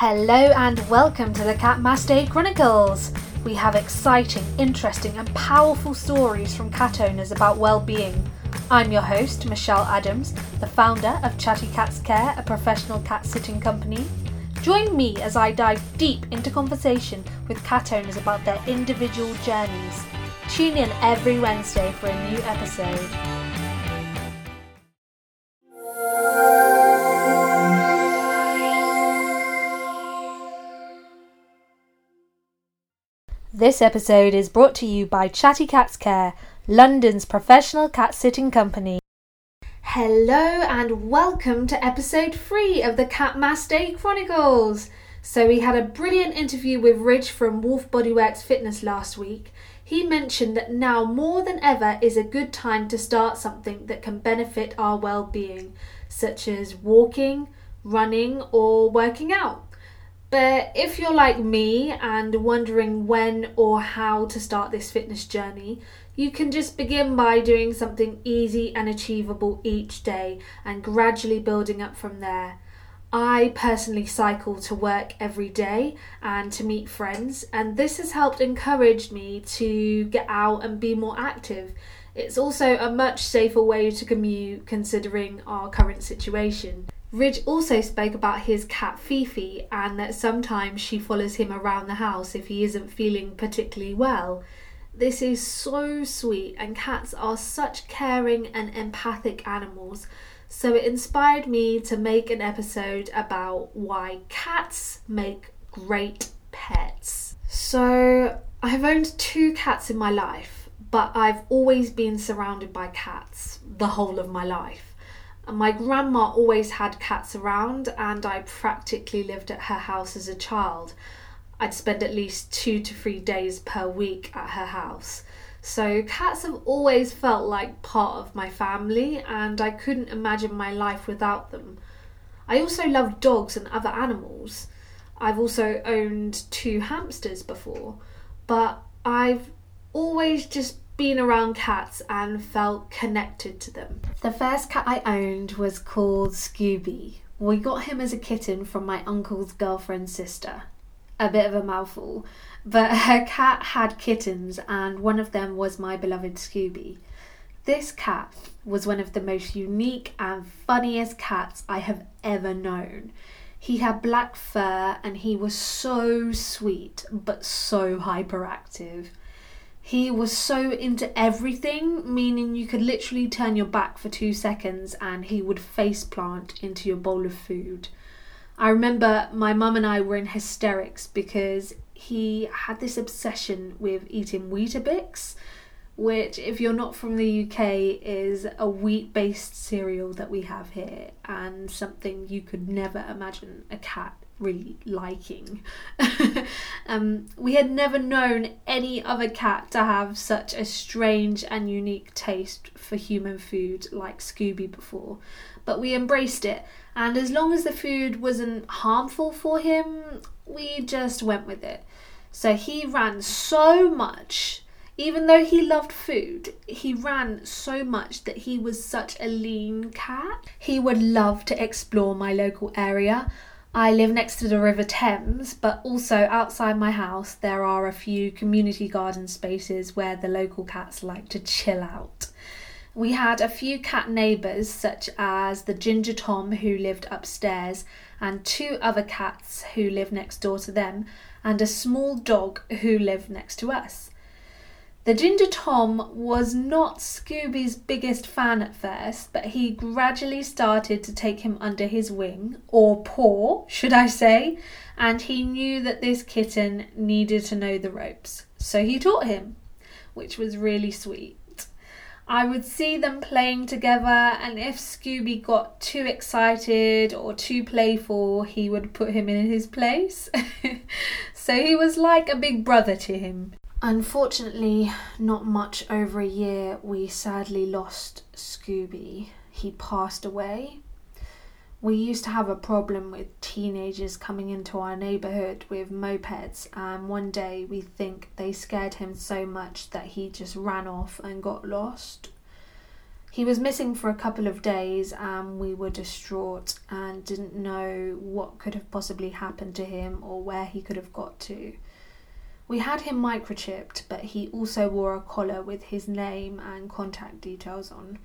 Hello and welcome to the Catmaste Chronicles. We have exciting, interesting, and powerful stories from cat owners about well-being. I'm your host, Michelle Adams, the founder of Chatty Cats Care, a professional cat sitting company. Join me as I dive deep into conversation with cat owners about their individual journeys. Tune in every Wednesday for a new episode. This episode is brought to you by Chatty Cats Care, London's professional cat sitting company. Hello and welcome to episode 3 of the Catmaste Chronicles. So, we had a brilliant interview with Ridge from Wolf Bodyworks Fitness last week. He mentioned that now more than ever is a good time to start something that can benefit our well being, such as walking, running, or working out. But if you're like me and wondering when or how to start this fitness journey, you can just begin by doing something easy and achievable each day and gradually building up from there. I personally cycle to work every day and to meet friends, and this has helped encourage me to get out and be more active. It's also a much safer way to commute considering our current situation. Ridge also spoke about his cat Fifi and that sometimes she follows him around the house if he isn't feeling particularly well. This is so sweet, and cats are such caring and empathic animals. So it inspired me to make an episode about why cats make great pets. So I've owned two cats in my life, but I've always been surrounded by cats the whole of my life. My grandma always had cats around, and I practically lived at her house as a child. I'd spend at least two to three days per week at her house. So, cats have always felt like part of my family, and I couldn't imagine my life without them. I also love dogs and other animals. I've also owned two hamsters before, but I've always just been around cats and felt connected to them. The first cat I owned was called Scooby. We got him as a kitten from my uncle's girlfriend's sister. A bit of a mouthful, but her cat had kittens, and one of them was my beloved Scooby. This cat was one of the most unique and funniest cats I have ever known. He had black fur and he was so sweet but so hyperactive. He was so into everything, meaning you could literally turn your back for two seconds and he would face plant into your bowl of food. I remember my mum and I were in hysterics because he had this obsession with eating Weetabix, which, if you're not from the UK, is a wheat based cereal that we have here and something you could never imagine a cat really liking. um, we had never known any other cat to have such a strange and unique taste for human food like Scooby before, but we embraced it, and as long as the food wasn't harmful for him, we just went with it. So he ran so much. Even though he loved food, he ran so much that he was such a lean cat. He would love to explore my local area I live next to the River Thames, but also outside my house there are a few community garden spaces where the local cats like to chill out. We had a few cat neighbours, such as the Ginger Tom who lived upstairs, and two other cats who lived next door to them, and a small dog who lived next to us. The Ginger Tom was not Scooby's biggest fan at first, but he gradually started to take him under his wing, or paw, should I say, and he knew that this kitten needed to know the ropes. So he taught him, which was really sweet. I would see them playing together, and if Scooby got too excited or too playful, he would put him in his place. so he was like a big brother to him. Unfortunately, not much over a year, we sadly lost Scooby. He passed away. We used to have a problem with teenagers coming into our neighbourhood with mopeds, and one day we think they scared him so much that he just ran off and got lost. He was missing for a couple of days and we were distraught and didn't know what could have possibly happened to him or where he could have got to. We had him microchipped, but he also wore a collar with his name and contact details on.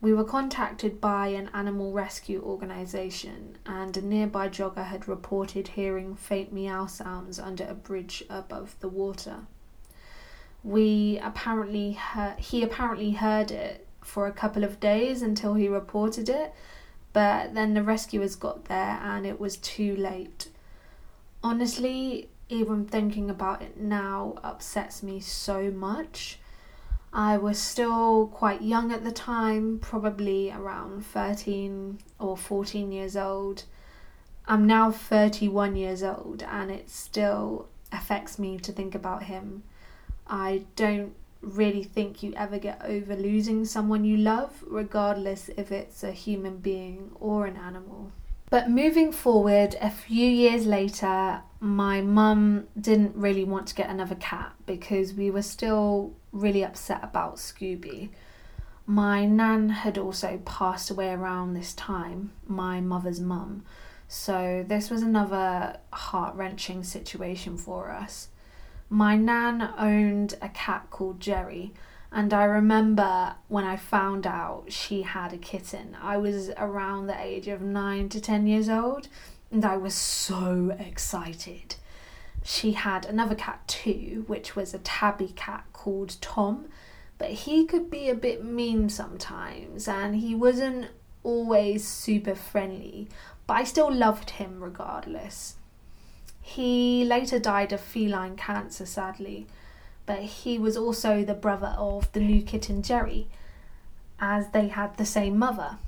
We were contacted by an animal rescue organisation, and a nearby jogger had reported hearing faint meow sounds under a bridge above the water. We apparently he-, he apparently heard it for a couple of days until he reported it, but then the rescuers got there and it was too late. Honestly, even thinking about it now upsets me so much. I was still quite young at the time, probably around 13 or 14 years old. I'm now 31 years old and it still affects me to think about him. I don't really think you ever get over losing someone you love, regardless if it's a human being or an animal. But moving forward, a few years later, my mum didn't really want to get another cat because we were still really upset about Scooby. My nan had also passed away around this time, my mother's mum, so this was another heart wrenching situation for us my nan owned a cat called Jerry, and I remember when I found out she had a kitten, I was around the age of nine to ten years old, and I was so excited. She had another cat too, which was a tabby cat called Tom, but he could be a bit mean sometimes, and he wasn't always super friendly, but I still loved him regardless. He later died of feline cancer, sadly, but he was also the brother of the new kitten Jerry, as they had the same mother.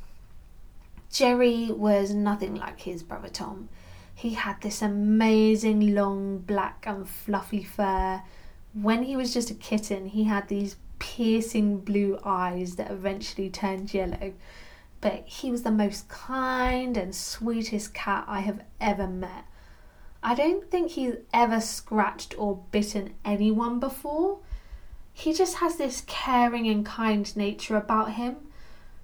Jerry was nothing like his brother Tom. He had this amazing long black and fluffy fur. When he was just a kitten, he had these piercing blue eyes that eventually turned yellow. But he was the most kind and sweetest cat I have ever met. I don't think he's ever scratched or bitten anyone before. He just has this caring and kind nature about him.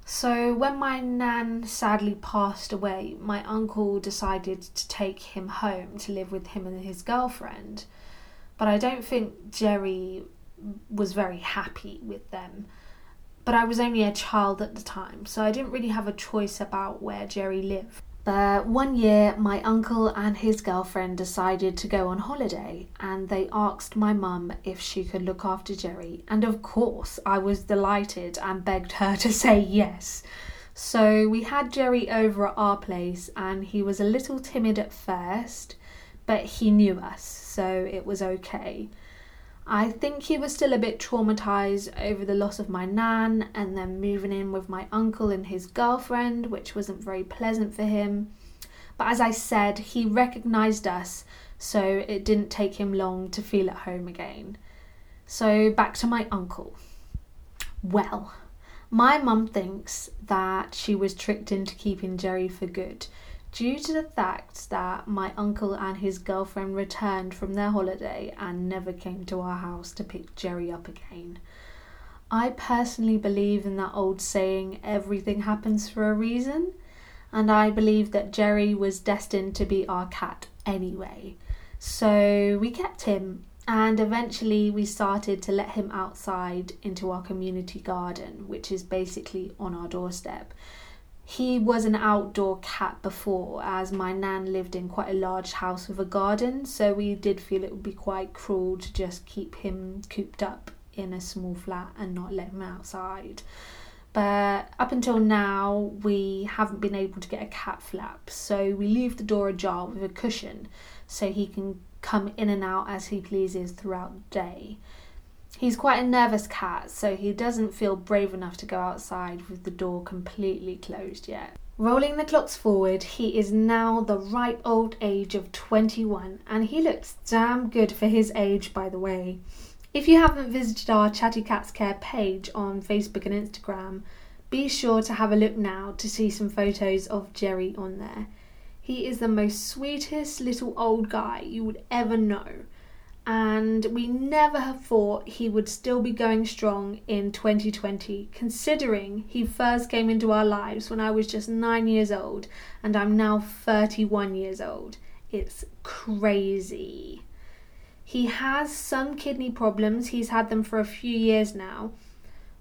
So, when my nan sadly passed away, my uncle decided to take him home to live with him and his girlfriend. But I don't think Jerry was very happy with them. But I was only a child at the time, so I didn't really have a choice about where Jerry lived. But one year, my uncle and his girlfriend decided to go on holiday, and they asked my mum if she could look after Jerry. And of course, I was delighted and begged her to say yes. So we had Jerry over at our place, and he was a little timid at first, but he knew us, so it was okay. I think he was still a bit traumatized over the loss of my nan and then moving in with my uncle and his girlfriend, which wasn't very pleasant for him. But as I said, he recognized us, so it didn't take him long to feel at home again. So back to my uncle. Well, my mum thinks that she was tricked into keeping Jerry for good due to the fact that my uncle and his girlfriend returned from their holiday and never came to our house to pick Jerry up again. I personally believe in that old saying, everything happens for a reason, and I believe that Jerry was destined to be our cat anyway. So we kept him, and eventually we started to let him outside into our community garden, which is basically on our doorstep he was an outdoor cat before, as my nan lived in quite a large house with a garden, so we did feel it would be quite cruel to just keep him cooped up in a small flat and not let him outside. But up until now, we haven't been able to get a cat flap, so we leave the door ajar with a cushion so he can come in and out as he pleases throughout the day. He's quite a nervous cat, so he doesn't feel brave enough to go outside with the door completely closed yet. Rolling the clocks forward, he is now the ripe old age of 21, and he looks damn good for his age, by the way. If you haven't visited our Chatty Cats Care page on Facebook and Instagram, be sure to have a look now to see some photos of Jerry on there. He is the most sweetest little old guy you would ever know and we never have thought he would still be going strong in 2020, considering he first came into our lives when I was just nine years old and I'm now 31 years old. It's crazy. He has some kidney problems, he's had them for a few years now,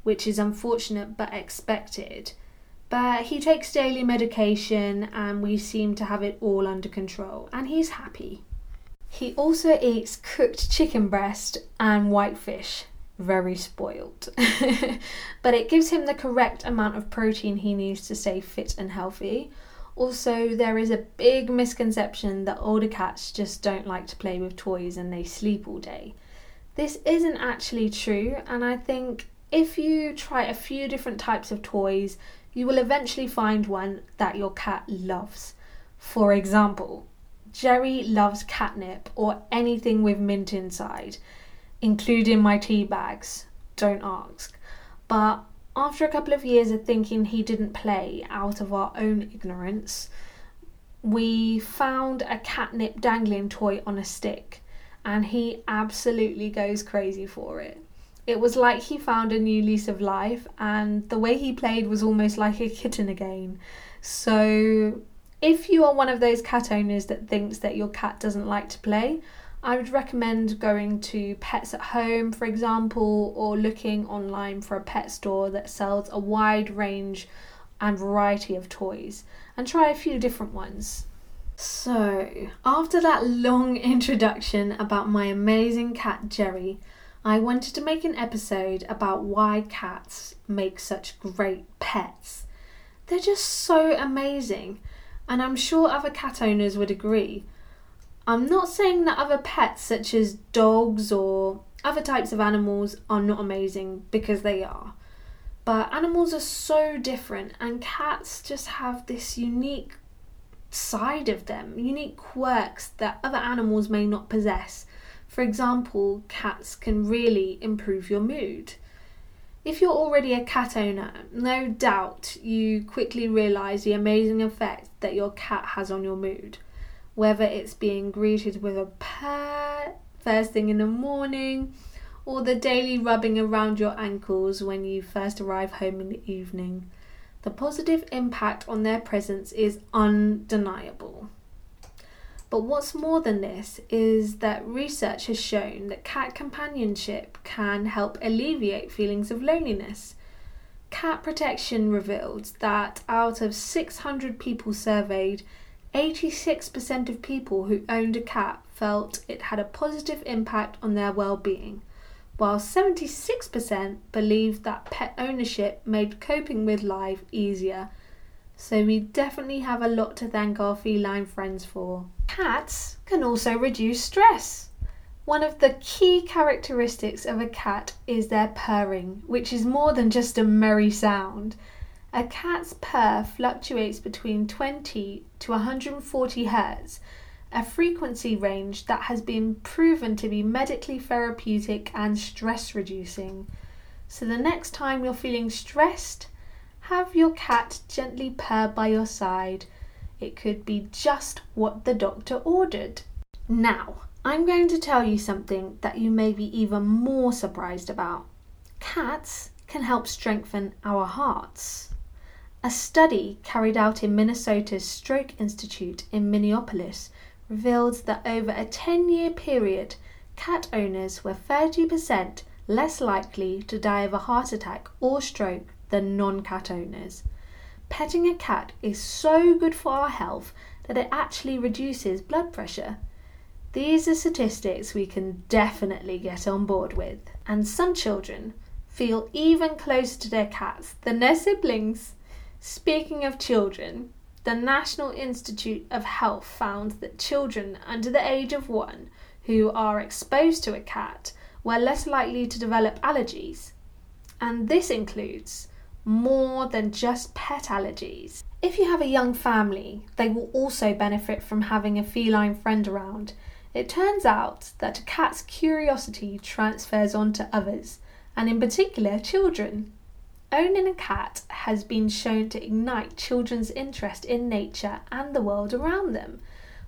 which is unfortunate but expected. But he takes daily medication and we seem to have it all under control, and he's happy. He also eats cooked chicken breast and whitefish. Very spoiled. but it gives him the correct amount of protein he needs to stay fit and healthy. Also, there is a big misconception that older cats just don't like to play with toys and they sleep all day. This isn't actually true, and I think if you try a few different types of toys, you will eventually find one that your cat loves. For example, Jerry loves catnip or anything with mint inside, including my tea bags. Don't ask. But after a couple of years of thinking he didn't play out of our own ignorance, we found a catnip dangling toy on a stick, and he absolutely goes crazy for it. It was like he found a new lease of life, and the way he played was almost like a kitten again. So if you are one of those cat owners that thinks that your cat doesn't like to play, I would recommend going to Pets at Home, for example, or looking online for a pet store that sells a wide range and variety of toys and try a few different ones. So, after that long introduction about my amazing cat Jerry, I wanted to make an episode about why cats make such great pets. They're just so amazing and I'm sure other cat owners would agree. I'm not saying that other pets, such as dogs or other types of animals, are not amazing because they are. But animals are so different, and cats just have this unique side of them, unique quirks that other animals may not possess. For example, cats can really improve your mood. If you're already a cat owner, no doubt you quickly realise the amazing effect that your cat has on your mood. Whether it's being greeted with a purr first thing in the morning, or the daily rubbing around your ankles when you first arrive home in the evening, the positive impact on their presence is undeniable. But what's more than this is that research has shown that cat companionship can help alleviate feelings of loneliness. Cat Protection revealed that out of 600 people surveyed, 86% of people who owned a cat felt it had a positive impact on their well being, while 76% believed that pet ownership made coping with life easier so we definitely have a lot to thank our feline friends for. Cats can also reduce stress. One of the key characteristics of a cat is their purring, which is more than just a merry sound. A cat's purr fluctuates between 20 to 140 Hz, a frequency range that has been proven to be medically therapeutic and stress reducing. So the next time you're feeling stressed, have your cat gently purr by your side. It could be just what the doctor ordered. Now, I'm going to tell you something that you may be even more surprised about. Cats can help strengthen our hearts. A study carried out in Minnesota's Stroke Institute in Minneapolis revealed that over a 10 year period, cat owners were 30% less likely to die of a heart attack or stroke than non cat owners. Petting a cat is so good for our health that it actually reduces blood pressure. These are statistics we can definitely get on board with. And some children feel even closer to their cats than their siblings. Speaking of children, the National Institute of Health found that children under the age of one who are exposed to a cat were less likely to develop allergies. And this includes more than just pet allergies. If you have a young family, they will also benefit from having a feline friend around. It turns out that a cat's curiosity transfers on to others, and in particular children. Owning a cat has been shown to ignite children's interest in nature and the world around them.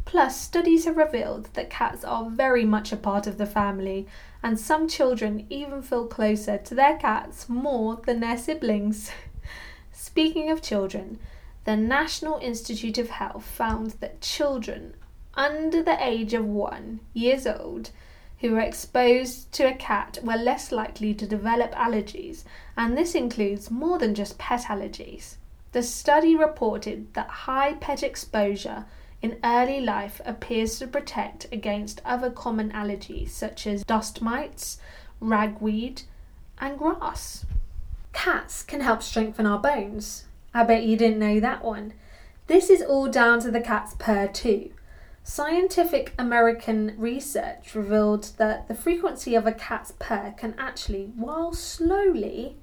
Plus, studies have revealed that cats are very much a part of the family, and some children even feel closer to their cats more than their siblings. Speaking of children, the National Institute of Health found that children under the age of one years old who were exposed to a cat were less likely to develop allergies, and this includes more than just pet allergies. The study reported that high pet exposure in early life appears to protect against other common allergies such as dust mites, ragweed, and grass. Cats can help strengthen our bones. I bet you didn't know that one. This is all down to the cat's purr, too. Scientific American research revealed that the frequency of a cat's purr can actually, while slowly,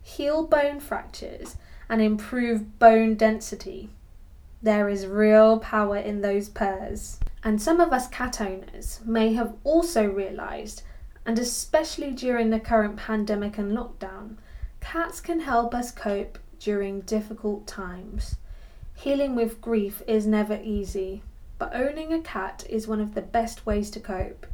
heal bone fractures and improve bone density. There is real power in those purrs. And some of us cat owners may have also realised, and especially during the current pandemic and lockdown, cats can help us cope during difficult times. Healing with grief is never easy, but owning a cat is one of the best ways to cope.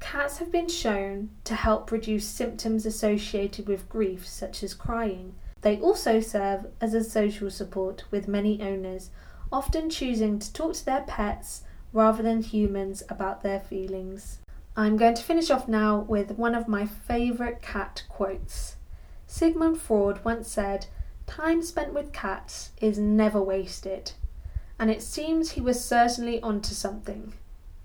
Cats have been shown to help reduce symptoms associated with grief, such as crying. They also serve as a social support with many owners, often choosing to talk to their pets rather than humans about their feelings. I'm going to finish off now with one of my favourite cat quotes. Sigmund Freud once said, Time spent with cats is never wasted and it seems he was certainly onto something.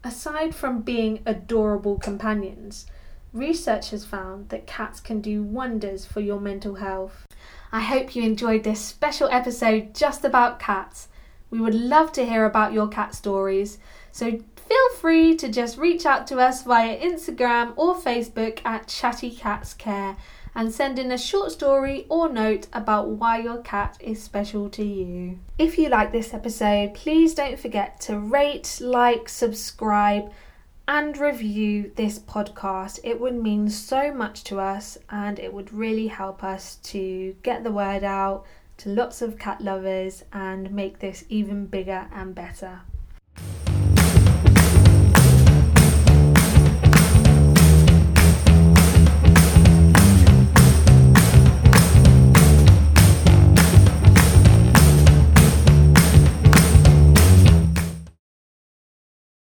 Aside from being adorable companions, research has found that cats can do wonders for your mental health. I hope you enjoyed this special episode just about cats. We would love to hear about your cat stories, so feel free to just reach out to us via Instagram or Facebook at Chatty Cats Care and send in a short story or note about why your cat is special to you. If you like this episode, please don't forget to rate, like, subscribe, and review this podcast. It would mean so much to us and it would really help us to get the word out to lots of cat lovers and make this even bigger and better.